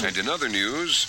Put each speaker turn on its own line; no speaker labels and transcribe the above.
And in other news.